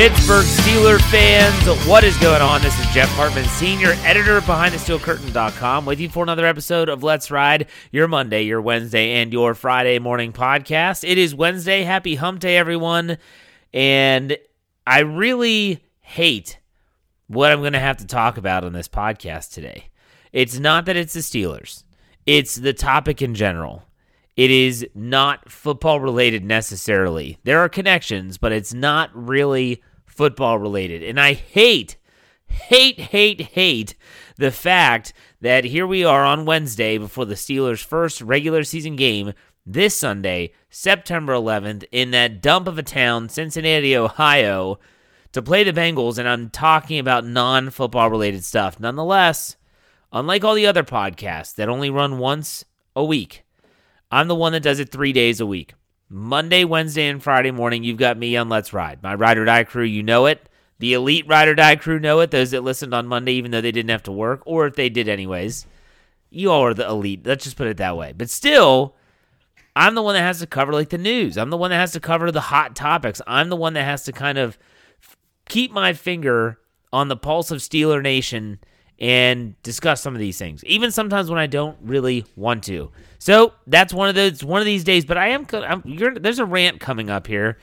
Pittsburgh Steeler fans, what is going on? This is Jeff Hartman, senior editor behind the steelcurtain.com, with you for another episode of Let's Ride, your Monday, your Wednesday, and your Friday morning podcast. It is Wednesday. Happy hump day, everyone. And I really hate what I'm going to have to talk about on this podcast today. It's not that it's the Steelers, it's the topic in general. It is not football related necessarily. There are connections, but it's not really football related. And I hate, hate, hate, hate the fact that here we are on Wednesday before the Steelers' first regular season game this Sunday, September 11th, in that dump of a town, Cincinnati, Ohio, to play the Bengals. And I'm talking about non football related stuff. Nonetheless, unlike all the other podcasts that only run once a week, I'm the one that does it three days a week. Monday, Wednesday, and Friday morning, you've got me on Let's Ride. My Ride or Die crew, you know it. The elite Ride or Die crew know it. Those that listened on Monday, even though they didn't have to work, or if they did anyways. You all are the elite. Let's just put it that way. But still, I'm the one that has to cover like the news. I'm the one that has to cover the hot topics. I'm the one that has to kind of keep my finger on the pulse of Steeler Nation and discuss some of these things, even sometimes when I don't really want to. So that's one of those one of these days. But I am, I'm, there's a rant coming up here.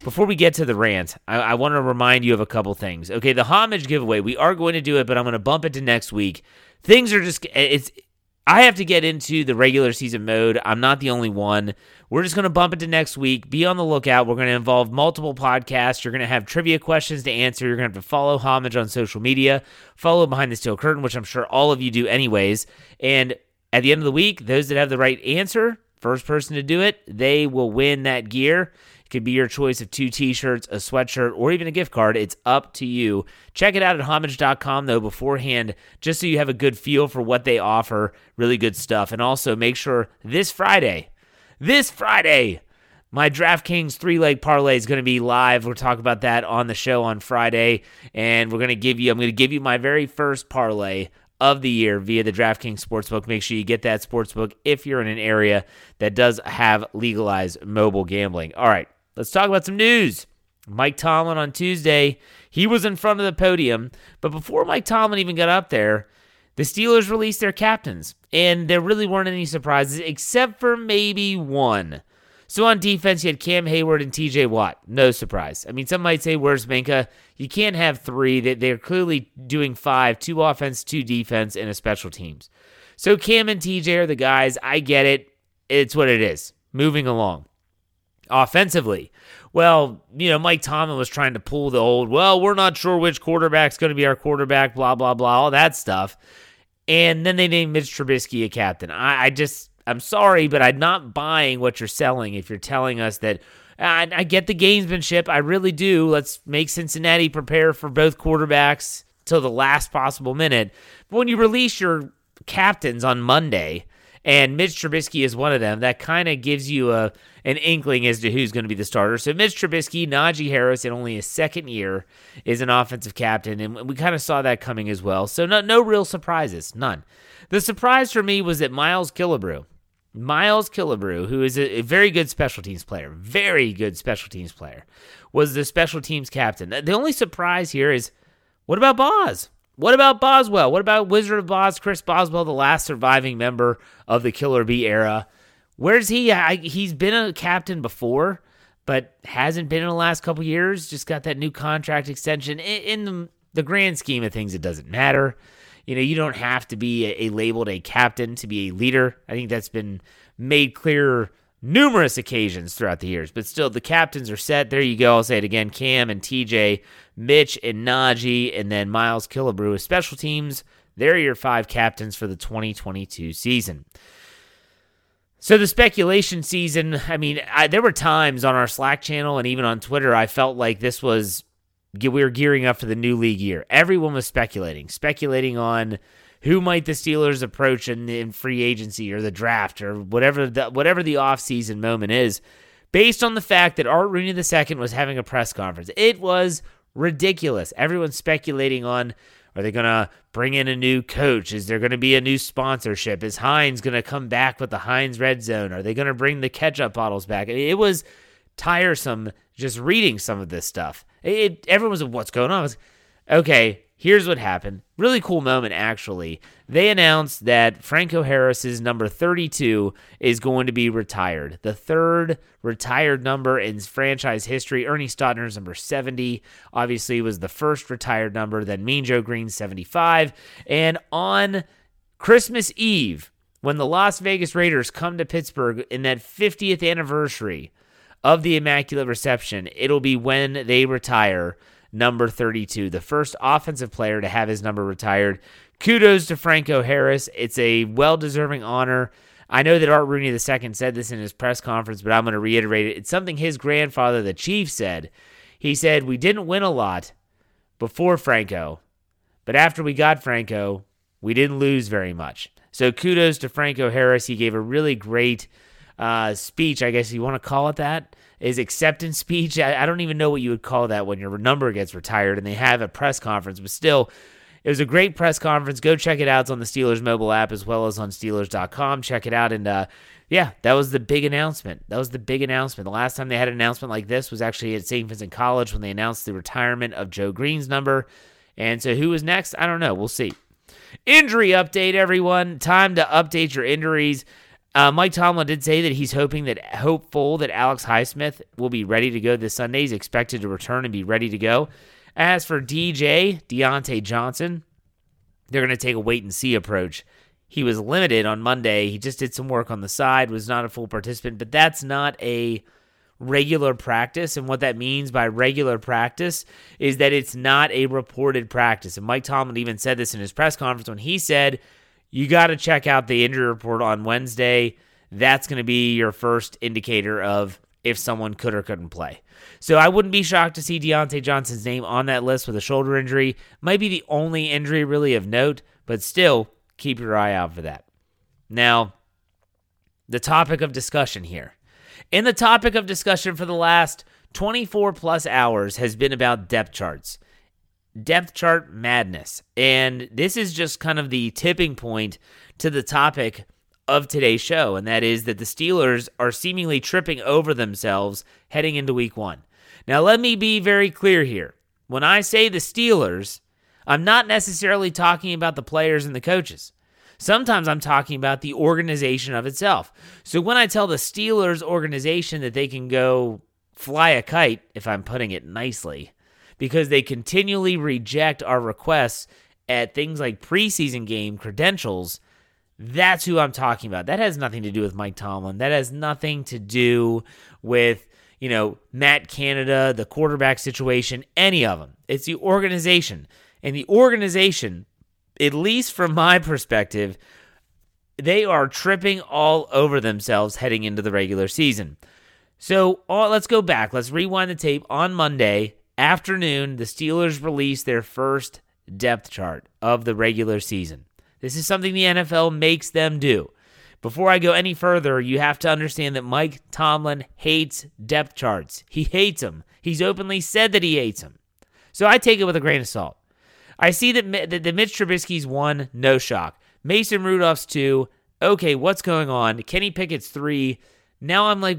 Before we get to the rant, I, I want to remind you of a couple things. Okay, the homage giveaway, we are going to do it, but I'm going to bump it to next week. Things are just it's. I have to get into the regular season mode. I'm not the only one. We're just going to bump it to next week. Be on the lookout. We're going to involve multiple podcasts. You're going to have trivia questions to answer. You're going to have to follow Homage on social media, follow Behind the Steel Curtain, which I'm sure all of you do anyways. And at the end of the week, those that have the right answer, first person to do it, they will win that gear. It could be your choice of two t shirts, a sweatshirt, or even a gift card. It's up to you. Check it out at homage.com, though, beforehand, just so you have a good feel for what they offer. Really good stuff. And also make sure this Friday, this Friday, my DraftKings three leg parlay is going to be live. We'll talk about that on the show on Friday. And we're going to give you, I'm going to give you my very first parlay of the year via the DraftKings Sportsbook. Make sure you get that Sportsbook if you're in an area that does have legalized mobile gambling. All right, let's talk about some news. Mike Tomlin on Tuesday, he was in front of the podium, but before Mike Tomlin even got up there, the Steelers released their captains, and there really weren't any surprises except for maybe one. So on defense, you had Cam Hayward and TJ Watt. No surprise. I mean, some might say, where's Minkah? You can't have three. They're clearly doing five two offense, two defense, and a special teams. So Cam and TJ are the guys. I get it. It's what it is. Moving along. Offensively, well, you know, Mike Tomlin was trying to pull the old, well, we're not sure which quarterback's going to be our quarterback, blah, blah, blah, all that stuff. And then they named Mitch Trubisky a captain. I, I just, I'm sorry, but I'm not buying what you're selling if you're telling us that. I, I get the gamesmanship. I really do. Let's make Cincinnati prepare for both quarterbacks till the last possible minute. But when you release your captains on Monday, and Mitch Trubisky is one of them. That kind of gives you a an inkling as to who's going to be the starter. So Mitch Trubisky, Najee Harris, in only his second year, is an offensive captain, and we kind of saw that coming as well. So no no real surprises, none. The surprise for me was that Miles Killebrew, Miles Killebrew, who is a, very good special teams player, very good special teams player, was the special teams captain. The only surprise here is, what about Boz? What about Boswell? What about Wizard of Boz, Chris Boswell, the last surviving member of the Killer Bee era? Where's he? I, he's been a captain before, but hasn't been in the last couple years. Just got that new contract extension. In, in the, the, grand scheme of things, it doesn't matter. You know, you don't have to be a, a labeled a captain to be a leader. I think that's been made clear numerous occasions throughout the years. But still, the captains are set. There you go. I'll say it again. Cam and TJ, Mitch and Najee, and then Miles Killebrew as special teams. There are your five captains for the 2022 season. So the speculation season, I mean, I, there were times on our Slack channel and even on Twitter, I felt like this was we were gearing up for the new league year. Everyone was speculating, speculating on who might the Steelers approach in, in free agency or the draft or whatever the whatever the offseason moment is, based on the fact that Art Rooney II was having a press conference. It was ridiculous. Everyone's speculating on are they going to bring in a new coach? Is there going to be a new sponsorship? Is Heinz going to come back with the Heinz Red Zone? Are they going to bring the ketchup bottles back? It was tiresome just reading some of this stuff. It, everyone was, like, what's going on? Was, okay, Here's what happened. Really cool moment, actually. They announced that Franco Harris's number 32 is going to be retired. The third retired number in franchise history. Ernie Stautner's number 70, obviously, was the first retired number. Then Mean Joe Green's 75. And on Christmas Eve, when the Las Vegas Raiders come to Pittsburgh in that 50th anniversary of the Immaculate Reception, it'll be when they retire number 32, the first offensive player to have his number retired. Kudos to Franco Harris. It's a well deserving honor. I know that Art Rooney II said this in his press conference, but I'm going to reiterate it. It's something his grandfather, the Chief, said. He said, We didn't win a lot before Franco, but after we got Franco, we didn't lose very much. So kudos to Franco Harris. He gave a really great uh, speech, I guess you want to call it that is acceptance speech. I, I, don't even know what you would call that when your number gets retired and they have a press conference, but still, it was a great press conference. Go check it out. It's on the Steelers mobile app as well as on Steelers.com. Check it out. And uh, yeah, that was the big announcement. That was the big announcement. The last time they had an announcement like this was actually at St. Vincent College when they announced the retirement of Joe Green's number. And so who was next? I don't know. We'll see. Injury update, everyone. Time to update your injuries. Uh, Mike Tomlin did say that he's hoping that hopeful that Alex Highsmith will be ready to go this Sunday. He's expected to return and be ready to go. As for DJ Diontae Johnson, they're going to take a wait and see approach. He was limited on Monday. He just did some work on the side, was not a full participant, but that's not a regular practice. And what that means by regular practice is that it's not a reported practice. And Mike Tomlin even said this in his press conference when he said you got to check out the injury report on Wednesday. That's going to be your first indicator of if someone could or couldn't play. So I wouldn't be shocked to see Diontae Johnson's name on that list with a shoulder injury. Might be the only injury really of note, but still keep your eye out for that. Now, the topic of discussion here. In the topic of discussion for the last 24 plus hours has been about depth charts depth chart madness. And this is just kind of the tipping point to the topic of today's show, and that is that the Steelers are seemingly tripping over themselves heading into week one. Now, let me be very clear here. When I say the Steelers, I'm not necessarily talking about the players and the coaches. Sometimes I'm talking about the organization of itself. So when I tell the Steelers organization that they can go fly a kite, if I'm putting it nicely, because they continually reject our requests at things like preseason game credentials, that's who I'm talking about. That has nothing to do with Mike Tomlin. That has nothing to do with, you know, Matt Canada, the quarterback situation, any of them. It's the organization. And the organization, at least from my perspective, they are tripping all over themselves heading into the regular season. So uh, let's go back. Let's rewind the tape. On Monday afternoon, the Steelers released their first depth chart of the regular season. This is something the NFL makes them do. Before I go any further, you have to understand that Mike Tomlin hates depth charts. He hates them. He's openly said that he hates them. So I take it with a grain of salt. I see that, that the Mitch Trubisky's one, no shock. Mason Rudolph's two. Okay, what's going on? Kenny Pickett's three. Now I'm like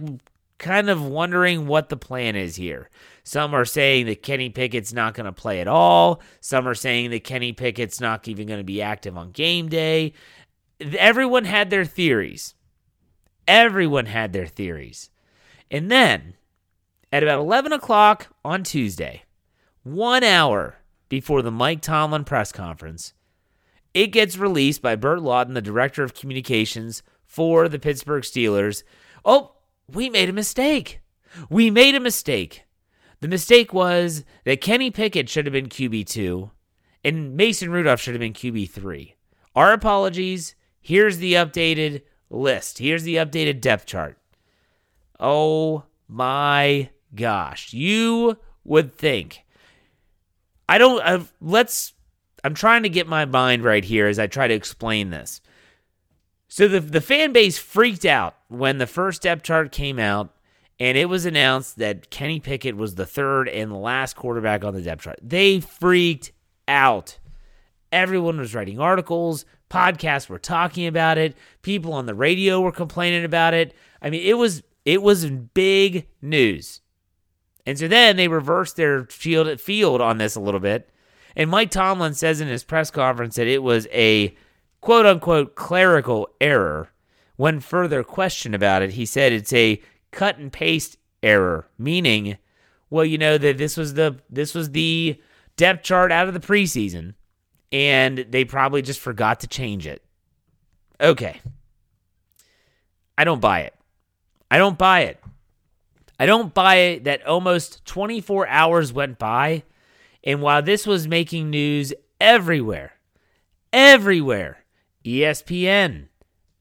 kind of wondering what the plan is here. Some are saying that Kenny Pickett's not going to play at all. Some are saying that Kenny Pickett's not even going to be active on game day. Everyone had their theories. Everyone had their theories. And then at about 11 o'clock on Tuesday, one hour before the Mike Tomlin press conference, it gets released by Burt Lauten, the director of communications for the Pittsburgh Steelers. Oh, we made a mistake. We made a mistake. The mistake was that Kenny Pickett should have been QB2 and Mason Rudolph should have been QB3. Our apologies. Here's the updated list. Here's the updated depth chart. Oh my gosh. You would think. I don't, uh, let's, I'm trying to get my mind right here as I try to explain this. So the, the fan base freaked out when the first depth chart came out and it was announced that Kenny Pickett was the third and last quarterback on the depth chart. They freaked out. Everyone was writing articles, podcasts were talking about it, people on the radio were complaining about it. I mean, it was it was big news. And so then they reversed their field field on this a little bit. And Mike Tomlin says in his press conference that it was a quote unquote clerical error. When further questioned about it, he said it's a cut and paste error, meaning, well, you know that this was the this was the depth chart out of the preseason, and they probably just forgot to change it. Okay. I don't buy it. I don't buy it. I don't buy it that almost 24 hours went by, and while this was making news everywhere, everywhere, ESPN,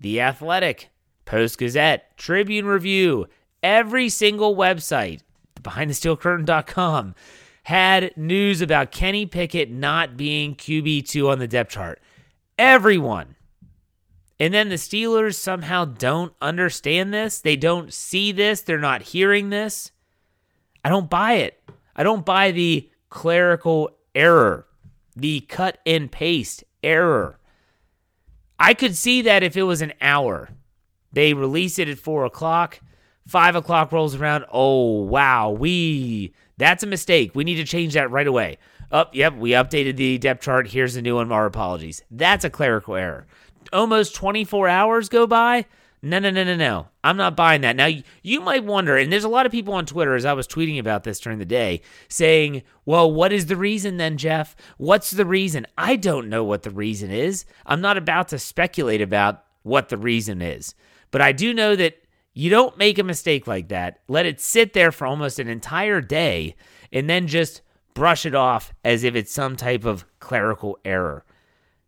The Athletic, Post Gazette, Tribune Review, every single website, behindthesteelcurtain.com, had news about Kenny Pickett not being QB2 on the depth chart. Everyone. And then the Steelers somehow don't understand this. They don't see this. They're not hearing this. I don't buy it. I don't buy the clerical error, the cut and paste error. I could see that if it was an hour. They release it at four o'clock. Five o'clock rolls around. Oh, wow. We, that's a mistake. We need to change that right away. Up, oh, yep, we updated the depth chart. Here's the new one. Our apologies. That's a clerical error. Almost 24 hours go by. No, no, no, no, no. I'm not buying that. Now, you might wonder, and there's a lot of people on Twitter, as I was tweeting about this during the day, saying, well, what is the reason then, Jeff? What's the reason? I don't know what the reason is. I'm not about to speculate about what the reason is. But I do know that you don't make a mistake like that, let it sit there for almost an entire day, and then just brush it off as if it's some type of clerical error.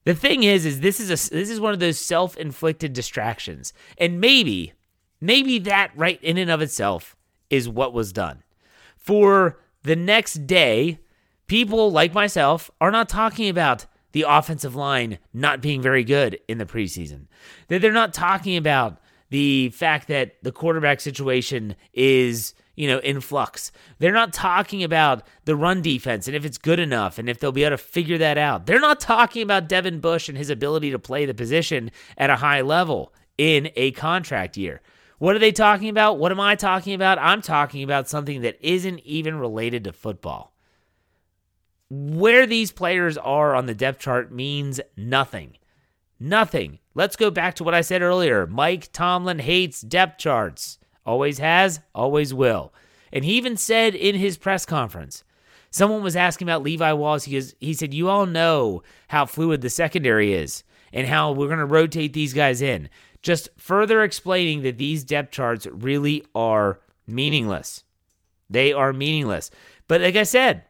The thing is, is this is a this is one of those self-inflicted distractions, and maybe, maybe that right in and of itself is what was done. For the next day, people like myself are not talking about the offensive line not being very good in the preseason. That they're not talking about the fact that the quarterback situation is you know, in flux. They're not talking about the run defense and if it's good enough and if they'll be able to figure that out. They're not talking about Devin Bush and his ability to play the position at a high level in a contract year. What are they talking about? What am I talking about? I'm talking about something that isn't even related to football. Where these players are on the depth chart means nothing. Nothing. Let's go back to what I said earlier. Mike Tomlin hates depth charts. Always has, always will. And he even said in his press conference, someone was asking about Levi Wallace. He, goes, he said, You all know how fluid the secondary is and how we're going to rotate these guys in. Just further explaining that these depth charts really are meaningless. They are meaningless. But like I said,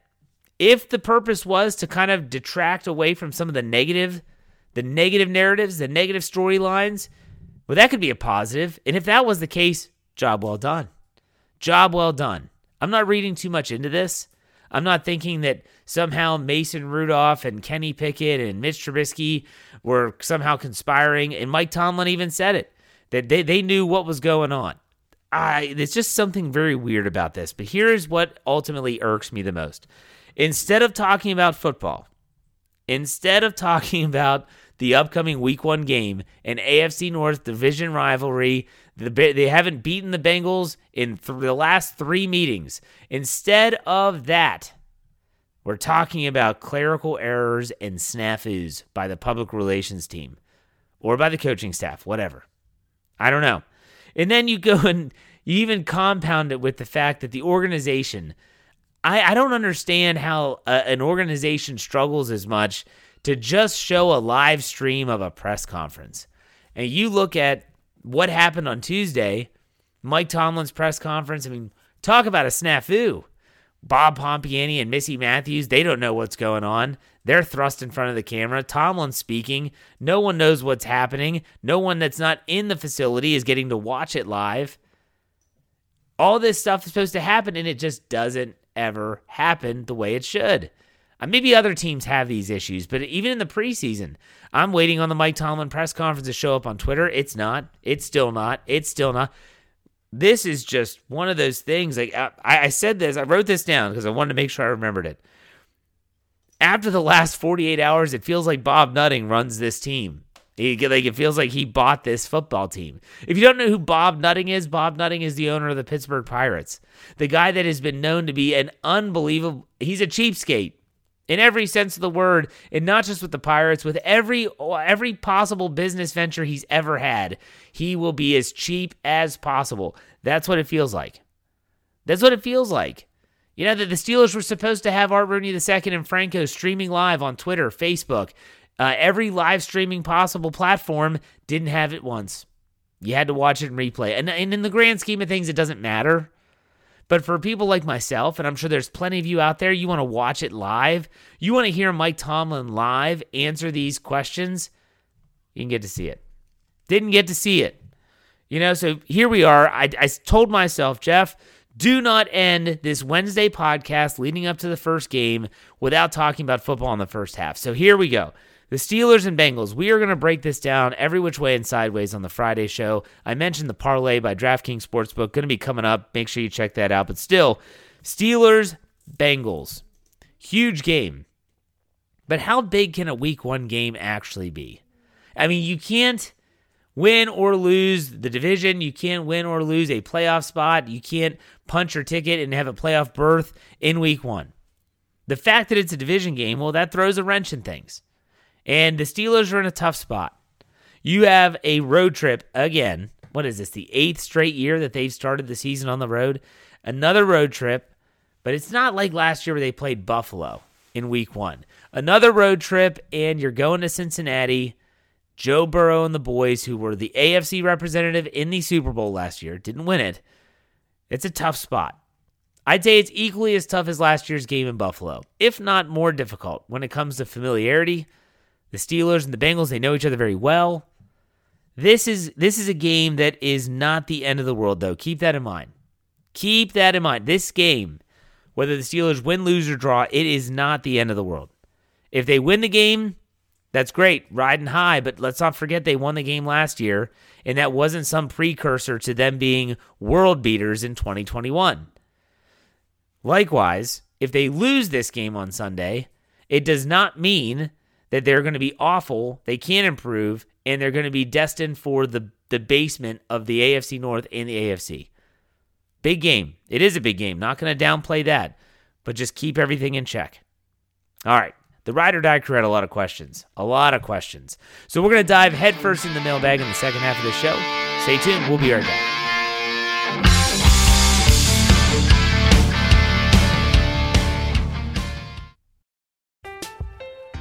if the purpose was to kind of detract away from some of the negative, the negative narratives, the negative storylines, well, that could be a positive. And if that was the case, job well done. Job well done. I'm not reading too much into this. I'm not thinking that somehow Mason Rudolph and Kenny Pickett and Mitch Trubisky were somehow conspiring. And Mike Tomlin even said it that they, they knew what was going on. I, there's just something very weird about this. But here's what ultimately irks me the most. Instead of talking about football, instead of talking about the upcoming week one game, an AFC North division rivalry, the, they haven't beaten the Bengals in th- the last three meetings. Instead of that, we're talking about clerical errors and snafus by the public relations team or by the coaching staff, whatever. I don't know. And then you go and you even compound it with the fact that the organization, I, I don't understand how a, an organization struggles as much to just show a live stream of a press conference. And you look at what happened on Tuesday, Mike Tomlin's press conference. I mean, talk about a snafu. Bob Pompeani and Missy Matthews, they don't know what's going on. They're thrust in front of the camera. Tomlin speaking. No one knows what's happening. No one that's not in the facility is getting to watch it live. All this stuff is supposed to happen, and it just doesn't ever happen the way it should. Uh, maybe other teams have these issues, but even in the preseason, I'm waiting on the Mike Tomlin press conference to show up on Twitter. It's not. It's still not. It's still not. This is just one of those things. Like I, I said this, I wrote this down because I wanted to make sure I remembered it. After the last 48 hours, it feels like Bob Nutting runs this team. He, like it feels like he bought this football team. If you don't know who Bob Nutting is, Bob Nutting is the owner of the Pittsburgh Pirates, the guy that has been known to be an unbelievable. He's a cheapskate in every sense of the word, and not just with the Pirates, with every every possible business venture he's ever had, he will be as cheap as possible. That's what it feels like. That's what it feels like. You know that the Steelers were supposed to have Art Rooney II and Franco streaming live on Twitter, Facebook, uh, every live streaming possible platform. Didn't have it once. You had to watch it and replay. And, and in the grand scheme of things, it doesn't matter. But for people like myself, and I'm sure there's plenty of you out there, you want to watch it live, you want to hear Mike Tomlin live answer these questions, you can get to see it. Didn't get to see it. You know, so here we are. I, I told myself, Jeff, do not end this Wednesday podcast leading up to the first game without talking about football in the first half. So here we go. The Steelers and Bengals. We are going to break this down every which way and sideways on the Friday show. I mentioned the parlay by DraftKings Sportsbook going to be coming up. Make sure you check that out. But still, Steelers, Bengals. Huge game. But how big can a week one game actually be? I mean, you can't win or lose the division. You can't win or lose a playoff spot. You can't punch your ticket and have a playoff berth in week one. The fact that it's a division game, well, that throws a wrench in things. And the Steelers are in a tough spot. You have a road trip again. What is this? The eighth straight year that they've started the season on the road. Another road trip, but it's not like last year where they played Buffalo in week one. Another road trip, and you're going to Cincinnati. Joe Burrow and the boys, who were the AFC representative in the Super Bowl last year, didn't win it. It's a tough spot. I'd say it's equally as tough as last year's game in Buffalo, if not more difficult when it comes to familiarity the Steelers and the Bengals, they know each other very well. This is this is a game that is not the end of the world though. Keep that in mind. Keep that in mind. This game, whether the Steelers win, lose or draw, it is not the end of the world. If they win the game, that's great, riding high, but let's not forget they won the game last year, and that wasn't some precursor to them being world beaters in 2021. Likewise, if they lose this game on Sunday, it does not mean that they're going to be awful, they can't improve, and they're going to be destined for the, the basement of the AFC North and the AFC. Big game. It is a big game. Not going to downplay that, but just keep everything in check. All right. The ride or die crew had a lot of questions. A lot of questions. So we're going to dive headfirst in the mailbag in the second half of the show. Stay tuned. We'll be right back.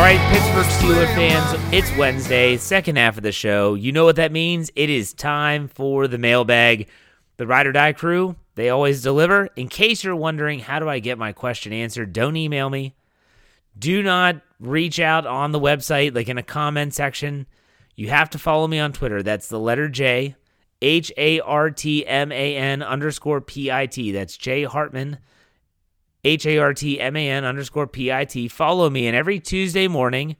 All right, Pittsburgh Steeler fans, it's Wednesday, second half of the show. You know what that means? It is time for the mailbag. The Ride or Die crew, they always deliver. In case you're wondering, how do I get my question answered? Don't email me. Do not reach out on the website, like in a comment section. You have to follow me on Twitter. That's the letter J, H A R T M A N underscore P I T. That's J Hartman. H A R T M A N underscore P I T. Follow me, and every Tuesday morning,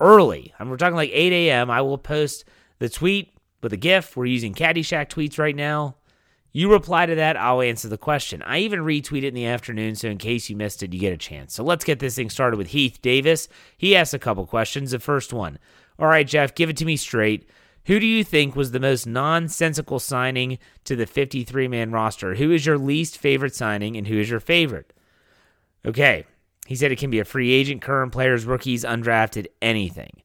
early, and we're talking like 8 a.m., I will post the tweet with a GIF. We're using Caddyshack tweets right now. You reply to that, I'll answer the question. I even retweet it in the afternoon, so in case you missed it, you get a chance. So let's get this thing started with Heath Davis. He asked a couple questions. The first one All right, Jeff, give it to me straight. Who do you think was the most nonsensical signing to the 53 man roster? Who is your least favorite signing, and who is your favorite? Okay. He said it can be a free agent, current players, rookies, undrafted, anything.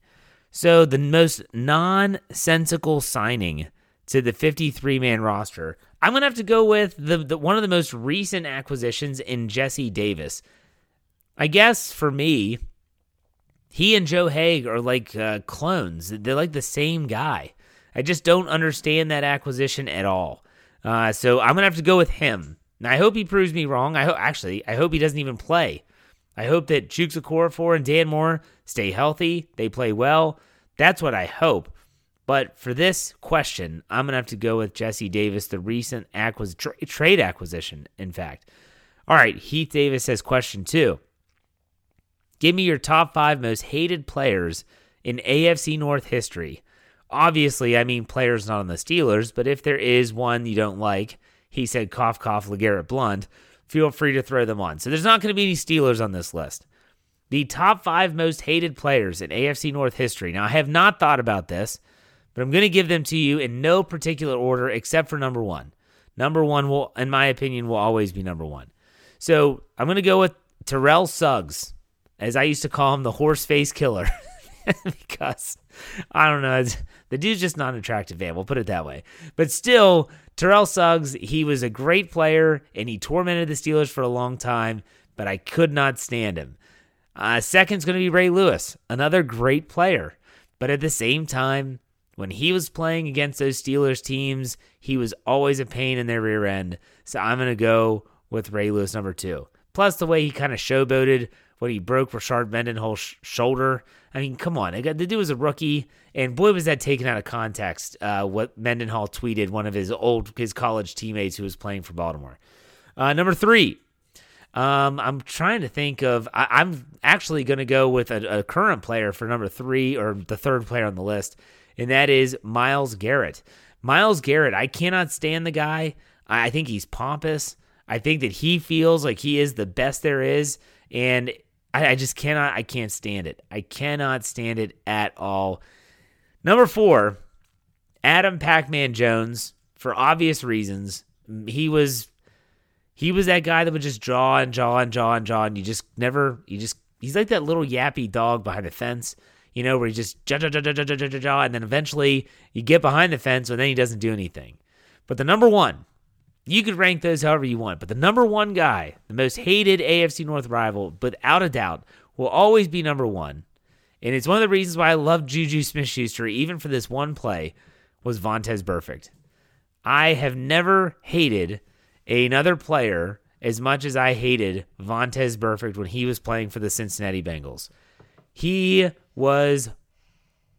So the most nonsensical signing to the 53 man roster, I'm going to have to go with the, the one of the most recent acquisitions in Jesse Davis. I guess for me, he and Joe Haeg are like uh, clones. They're like the same guy. I just don't understand that acquisition at all. Uh, so I'm gonna have to go with him. Now I hope he proves me wrong. I hope actually I hope he doesn't even play. I hope that Chuks Okorafor and Dan Moore stay healthy. They play well. That's what I hope. But for this question, I'm gonna have to go with Jesse Davis, the recent acquis- tra- trade acquisition. In fact, all right. Heath Davis says question two. Give me your top five most hated players in AFC North history. Obviously, I mean players not on the Steelers, but if there is one you don't like, he said cough cough LeGarrette Blount, feel free to throw them on. So there's not going to be any Steelers on this list. The top five most hated players in AFC North history. Now, I have not thought about this, but I'm going to give them to you in no particular order except for number one. Number one will, in my opinion, will always be number one. So I'm going to go with Terrell Suggs, as I used to call him, the horse face killer, because I don't know, the dude's just not an attractive man. We'll put it that way. But still, Terrell Suggs, he was a great player and he tormented the Steelers for a long time, but I could not stand him. Uh, second's going to be Ray Lewis, another great player, but at the same time, when he was playing against those Steelers teams, he was always a pain in their rear end. So I'm going to go with Ray Lewis number two. Plus the way he kind of showboated when he broke Rashard Mendenhall's sh- shoulder. I mean, come on. The dude was a rookie, and boy, was that taken out of context uh, what Mendenhall tweeted, one of his old, his college teammates who was playing for Baltimore. Uh, number three, um, I'm trying to think of. I, am actually going to go with a, a, current player for number three or the third player on the list, and that is Myles Garrett. Myles Garrett, I cannot stand the guy. I, I think he's pompous. I think that he feels like he is the best there is, and I, I just cannot. I can't stand it. I cannot stand it at all. Number four, Adam Pac-Man Jones. For obvious reasons, he was he was that guy that would just draw and draw and draw and draw, and you just never you just he's like that little yappy dog behind the fence, you know, where he just jaw jaw jaw jaw jaw jaw jaw, and then eventually you get behind the fence, and then he doesn't do anything. But the number one, you could rank those however you want, but the number one guy, the most hated AFC North rival, without a doubt, will always be number one. And it's one of the reasons why I love Juju Smith Schuster, even for this one play, was Vontaze Burfict. I have never hated another player as much as I hated Vontaze Burfict when he was playing for the Cincinnati Bengals. He was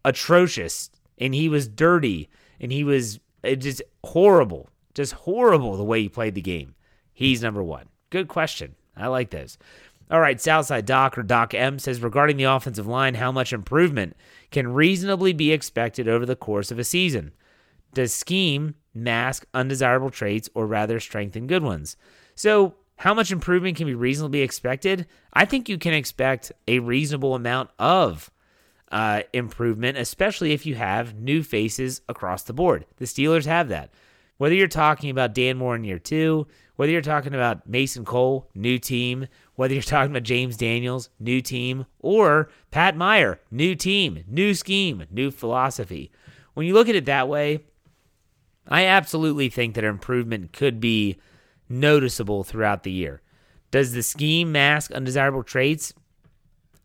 atrocious and he was dirty and he was uh, just horrible. Just horrible the way he played the game. He's number one. Good question. I like those. All right, Southside Doc or Doc M says regarding the offensive line, how much improvement can reasonably be expected over the course of a season? Does scheme mask undesirable traits or rather strengthen good ones? So, how much improvement can be reasonably expected? I think you can expect a reasonable amount of uh, improvement, especially if you have new faces across the board. The Steelers have that. Whether you're talking about Dan Moore in year two, whether you're talking about Mason Cole, new team, whether you're talking about James Daniels, new team, or Pat Meyer, new team, new scheme, new philosophy. When you look at it that way, I absolutely think that improvement could be noticeable throughout the year. Does the scheme mask undesirable traits?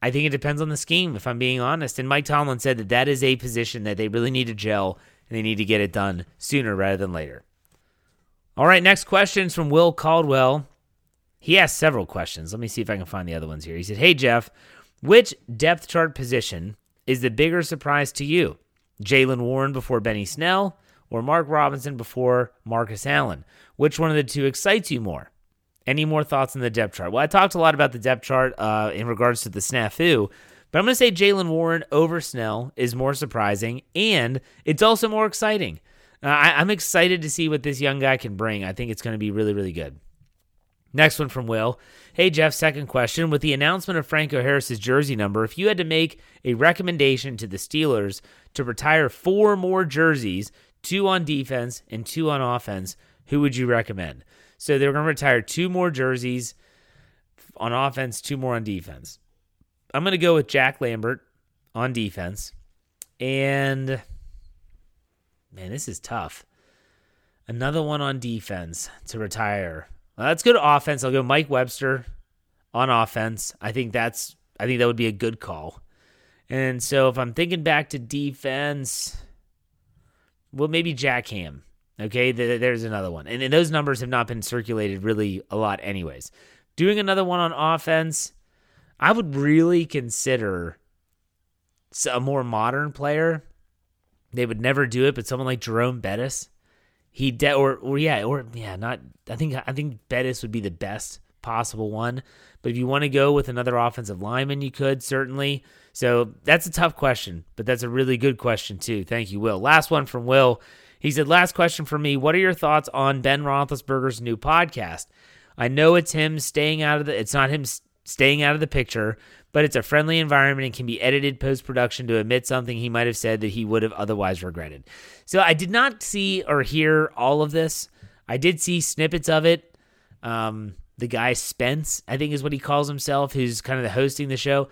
I think it depends on the scheme, if I'm being honest. And Mike Tomlin said that that is a position that they really need to gel and they need to get it done sooner rather than later. All right, next question is from Will Caldwell. He asked several questions. Let me see if I can find the other ones here. He said, Hey, Jeff, which depth chart position is the bigger surprise to you? Jaylen Warren before Benny Snell or Mark Robinson before Marcus Allen? Which one of the two excites you more? Any more thoughts on the depth chart? Well, I talked a lot about the depth chart uh, in regards to the snafu, but I'm going to say Jaylen Warren over Snell is more surprising, and it's also more exciting. Uh, I, I'm excited to see what this young guy can bring. I think it's going to be really, really good. Next one from Will. Hey, Jeff, second question. With the announcement of Franco Harris's jersey number, if you had to make a recommendation to the Steelers to retire four more jerseys, two on defense and two on offense, who would you recommend? So they're going to retire two more jerseys on offense, two more on defense. I'm going to go with Jack Lambert on defense. And man, this is tough. Another one on defense to retire. Well, let's go to offense. I'll go Mike Webster on offense. I think that's I think that would be a good call. And so if I'm thinking back to defense, well maybe Jack Ham. Okay, there's another one. And those numbers have not been circulated really a lot, anyways. Doing another one on offense, I would really consider a more modern player. They would never do it, but someone like Jerome Bettis, he de- or or yeah, or yeah, not. I think I think Bettis would be the best possible one. But if you want to go with another offensive lineman, you could certainly. So that's a tough question, but that's a really good question too. Thank you, Will. Last one from Will. He said, Last question for me. What are your thoughts on Ben Roethlisberger's new podcast? I know it's him staying out of the, it's not him staying out of the picture, but it's a friendly environment and can be edited post production to omit something he might have said that he would have otherwise regretted. So I did not see or hear all of this. I did see snippets of it. Um, the guy Spence, I think is what he calls himself, who's kind of the hosting the show.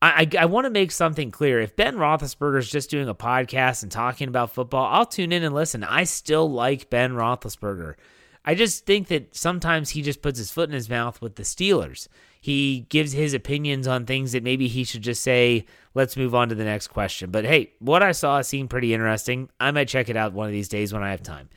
I, I, I want to make something clear. If Ben Roethlisberger is just doing a podcast and talking about football, I'll tune in and listen. I still like Ben Roethlisberger. I just think that sometimes he just puts his foot in his mouth with the Steelers. He gives his opinions on things that maybe he should just say, let's move on to the next question. But hey, what I saw seemed pretty interesting. I might check it out one of these days when I have time.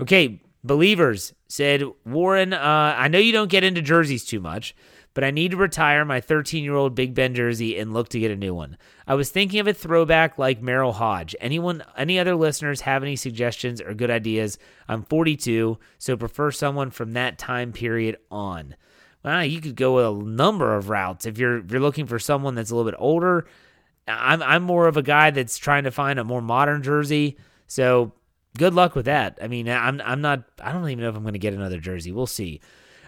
Okay, Believers said, Warren, uh, I know you don't get into jerseys too much, but I need to retire my 13 year old Big Ben jersey and look to get a new one. I was thinking of a throwback like Merril Hoge. Anyone, any other listeners have any suggestions or good ideas? I'm 42, so prefer someone from that time period on. Well, you could go a number of routes if you're if you're looking for someone that's a little bit older. I'm I'm more of a guy that's trying to find a more modern jersey. So good luck with that. I mean, I'm I'm not. I don't even know if I'm going to get another jersey. We'll see.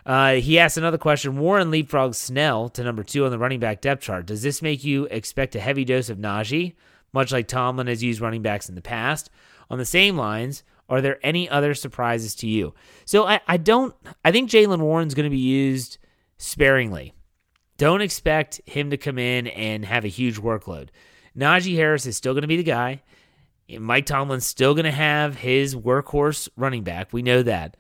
Uh, he asked another question. Warren leapfrogs Snell to number two on the running back depth chart. Does this make you expect a heavy dose of Najee, much like Tomlin has used running backs in the past? On the same lines, are there any other surprises to you? So I, I don't. I think Jaylen Warren's going to be used sparingly. Don't expect him to come in and have a huge workload. Najee Harris is still going to be the guy. Mike Tomlin's still going to have his workhorse running back. We know that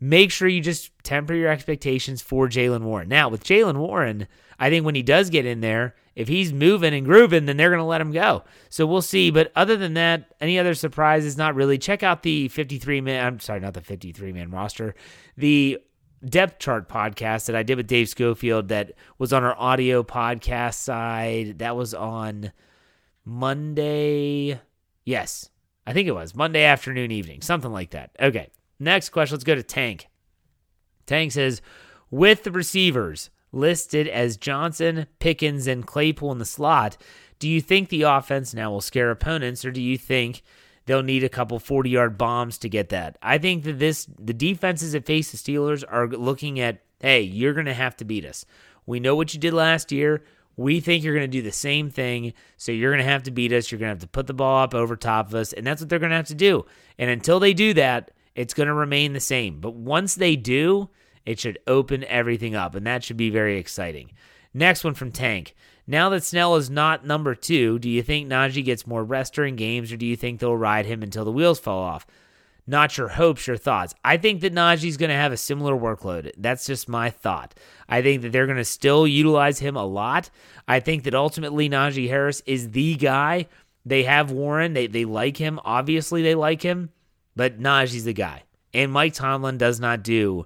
make sure you just temper your expectations for Jaylen Warren. Now, with Jaylen Warren, I think when he does get in there, if he's moving and grooving, then they're going to let him go. So we'll see. But other than that, any other surprises? Not really. Check out the 53 man. I'm sorry, not the 53 man roster. The depth chart podcast that I did with Dave Schofield that was on our audio podcast side. That was on Monday. Yes, I think it was Monday afternoon, evening, something like that. Okay. Next question. Let's go to Tank. Tank says, with the receivers listed as Johnson, Pickens, and Claypool in the slot, do you think the offense now will scare opponents, or do you think they'll need a couple 40 yard bombs to get that? I think that this the defenses that face the Steelers are looking at, hey, you're to have to beat us. We know what you did last year. We think you're going to do the same thing. So you're going to have to beat us. You're going to have to put the ball up over top of us. And that's what they're going to have to do. And until they do that, it's going to remain the same. But once they do, it should open everything up. And that should be very exciting. Next one from Tank. Now that Snell is not number two, do you think Najee gets more rest during games or do you think they'll ride him until the wheels fall off? Not your hopes, your thoughts. I think that Najee's going to have a similar workload. That's just my thought. I think that they're going to still utilize him a lot. I think that ultimately Najee Harris is the guy. They have Warren. They, they like him. Obviously, they like him, but Najee's the guy. And Mike Tomlin does not do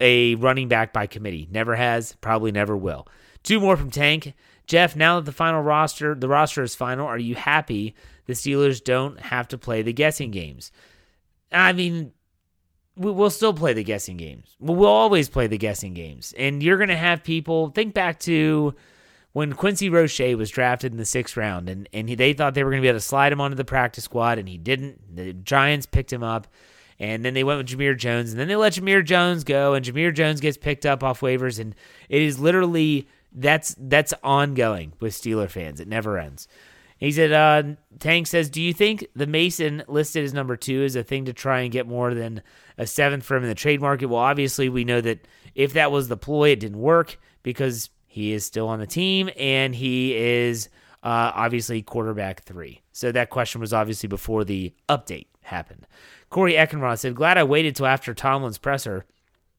a running back by committee. Never has, probably never will. Two more from Tank. Jeff, now that the final roster, the roster is final, are you happy the Steelers don't have to play the guessing games? I mean, we'll still play the guessing games. We'll always play the guessing games. And you're going to have people think back to when Quincy Roche was drafted in the sixth round and, and he, they thought they were going to be able to slide him onto the practice squad, and he didn't. The Giants picked him up. And then they went with Jamir Jones, and then they let Jamir Jones go, and Jamir Jones gets picked up off waivers, and it is literally that's that's ongoing with Steeler fans. It never ends. He said, uh, Tank says, Do you think the Mason listed as number two is a thing to try and get more than a seventh for him in the trade market? Well, obviously, we know that if that was the ploy, it didn't work because he is still on the team and he is uh, obviously quarterback three. So that question was obviously before the update happened. Corey Eckenrod said, Glad I waited till after Tomlin's presser.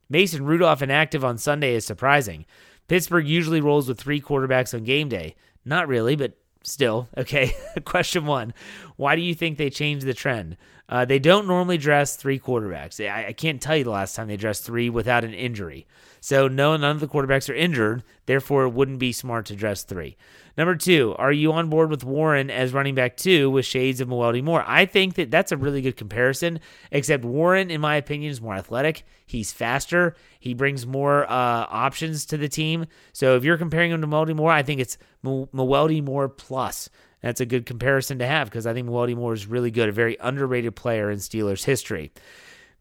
Mason Rudolph inactive on Sunday is surprising. Pittsburgh usually rolls with three quarterbacks on game day. Not really, but still. Okay. Question one Why do you think they changed the trend? Uh, they don't normally dress three quarterbacks. I, I, can't tell you the last time they dressed three without an injury. So, no, none of the quarterbacks are injured. Therefore, it wouldn't be smart to dress three. Number two, are you on board with Warren as running back two with shades of Mewelde Moore? I think that that's a really good comparison, except Warren, in my opinion, is more athletic. He's faster. He brings more uh, options to the team. So if you're comparing him to Mewelde Moore, I think it's Mewelde Moore plus. That's a good comparison to have because I think Mewelde Moore is really good, a very underrated player in Steelers history.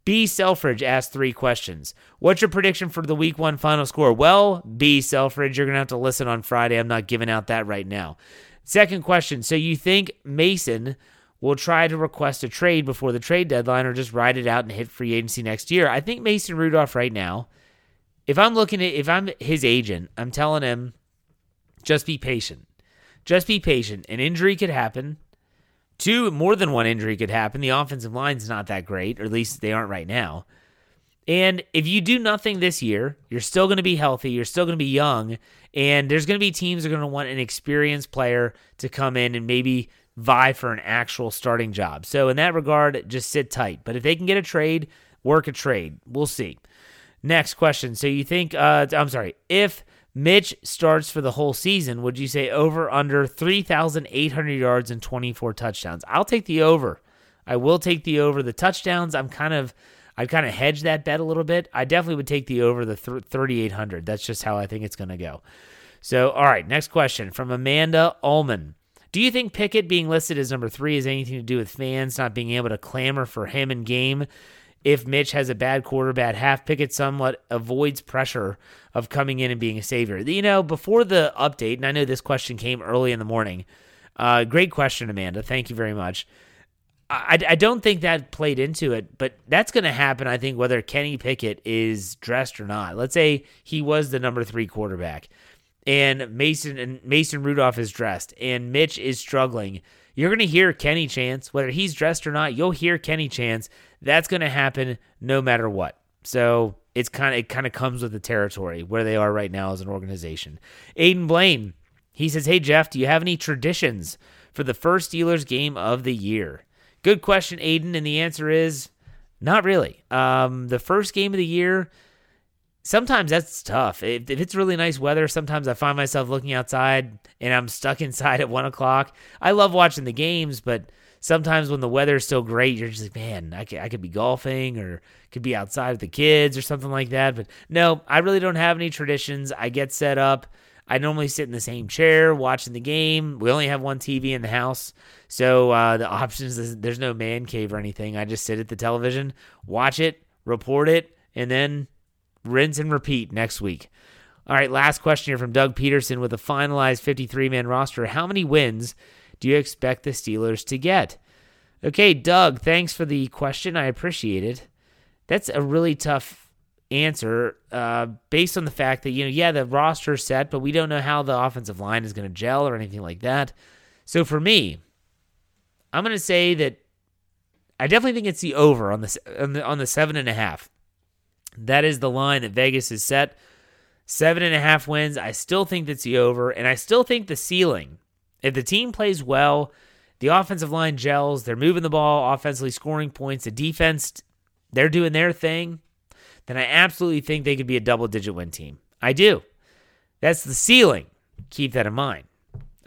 B. Selfridge asked three questions. What's your prediction for the week one final score? Well, B. Selfridge, you're going to have to listen on Friday. I'm not giving out that right now. Second question. So you think Mason will try to request a trade before the trade deadline or just ride it out and hit free agency next year? I think Mason Rudolph right now, if I'm looking at, if I'm his agent, I'm telling him just be patient. Just be patient. An injury could happen. Two, more than one injury could happen. The offensive line's not that great, or at least they aren't right now. And if you do nothing this year, you're still going to be healthy. You're still going to be young. And there's going to be teams that are going to want an experienced player to come in and maybe vie for an actual starting job. So, in that regard, just sit tight. But if they can get a trade, work a trade. We'll see. Next question. So, you think, uh, I'm sorry, if Mitch starts for the whole season, would you say over under 3,800 yards and 24 touchdowns? I'll take the over. I will take the over. The touchdowns, I'm kind of, I kind of hedge that bet a little bit. I definitely would take the over the 3,800. That's just how I think it's going to go. So, all right, next question from Amanda Ullman. Do you think Pickett being listed as number three has anything to do with fans not being able to clamor for him in game? If Mitch has a bad quarter, bad half, Pickett somewhat avoids pressure of coming in and being a savior. You know, before the update, and I know this question came early in the morning. Uh, great question, Amanda. Thank you very much. I, I don't think that played into it, but that's going to happen, I think, whether Kenny Pickett is dressed or not. Let's say he was the number three quarterback and Mason and Mason Rudolph is dressed and Mitch is struggling. You're going to hear Kenny Chance, whether he's dressed or not, you'll hear Kenny Chance. that's going to happen no matter what. So it's kind of it kind of comes with the territory where they are right now as an organization. Aiden Blaine, he says, "Hey Jeff, do you have any traditions for the first Steelers game of the year?" Good question, Aiden, and the answer is not really. Um, the first game of the year, sometimes that's tough. If, if it's really nice weather, sometimes I find myself looking outside and I'm stuck inside at one o'clock. I love watching the games, but sometimes when the weather's still great, you're just like, man, I could, I could be golfing or could be outside with the kids or something like that. But no, I really don't have any traditions. I get set up. I normally sit in the same chair watching the game. We only have one TV in the house. So uh, the options is there's no man cave or anything. I just sit at the television, watch it, report it, and then rinse and repeat next week. All right, last question here from Doug Peterson with a finalized 53 man roster. How many wins do you expect the Steelers to get? Okay, Doug, thanks for the question. I appreciate it. That's a really tough answer uh, based on the fact that, you know, yeah, the roster's set, but we don't know how the offensive line is going to gel or anything like that. So for me, I'm going to say that I definitely think it's the over on the, on the, on the seven and a half. That is the line that Vegas has set. Seven and a half wins. I still think that's the over, and I still think the ceiling. If the team plays well, the offensive line gels, they're moving the ball, offensively scoring points, the defense, they're doing their thing, then I absolutely think they could be a double digit win team. I do. That's the ceiling. Keep that in mind.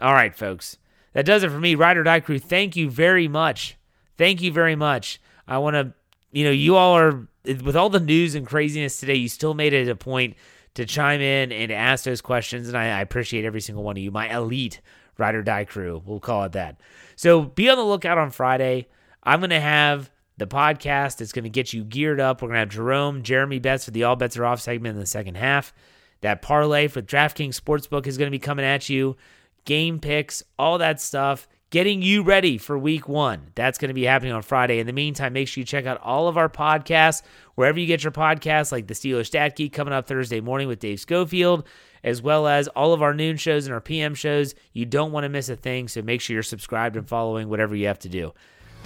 All right, folks. That does it for me. Ride or Die Crew, thank you very much. Thank you very much. I want to, you know, you all are with all the news and craziness today, you still made it a point to chime in and ask those questions, and I, I appreciate every single one of you. My elite ride or die crew, we'll call it that. So be on the lookout on Friday. I'm going to have the podcast that's going to get you geared up. We're going to have Jerome, Jeremy Betts for the All Bets Are Off segment in the second half. That parlay for DraftKings Sportsbook is going to be coming at you. Game picks, all that stuff getting you ready for week one. That's going to be happening on Friday. In the meantime, make sure you check out all of our podcasts, wherever you get your podcasts, like the Steelers Stat Geek coming up Thursday morning with Dave Schofield, as well as all of our noon shows and our PM shows. You don't want to miss a thing, so make sure you're subscribed and following whatever you have to do.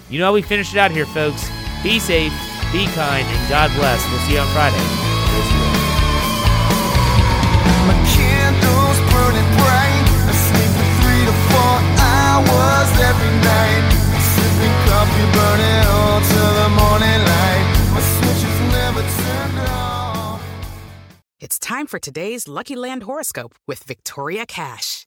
You know how we finish it out here, folks. Be safe, be kind, and God bless. We'll see you on Friday. Every night. Sipping coffee, burning all the morning light. My never turned off. It's time for today's Lucky Land horoscope with Victoria Cash.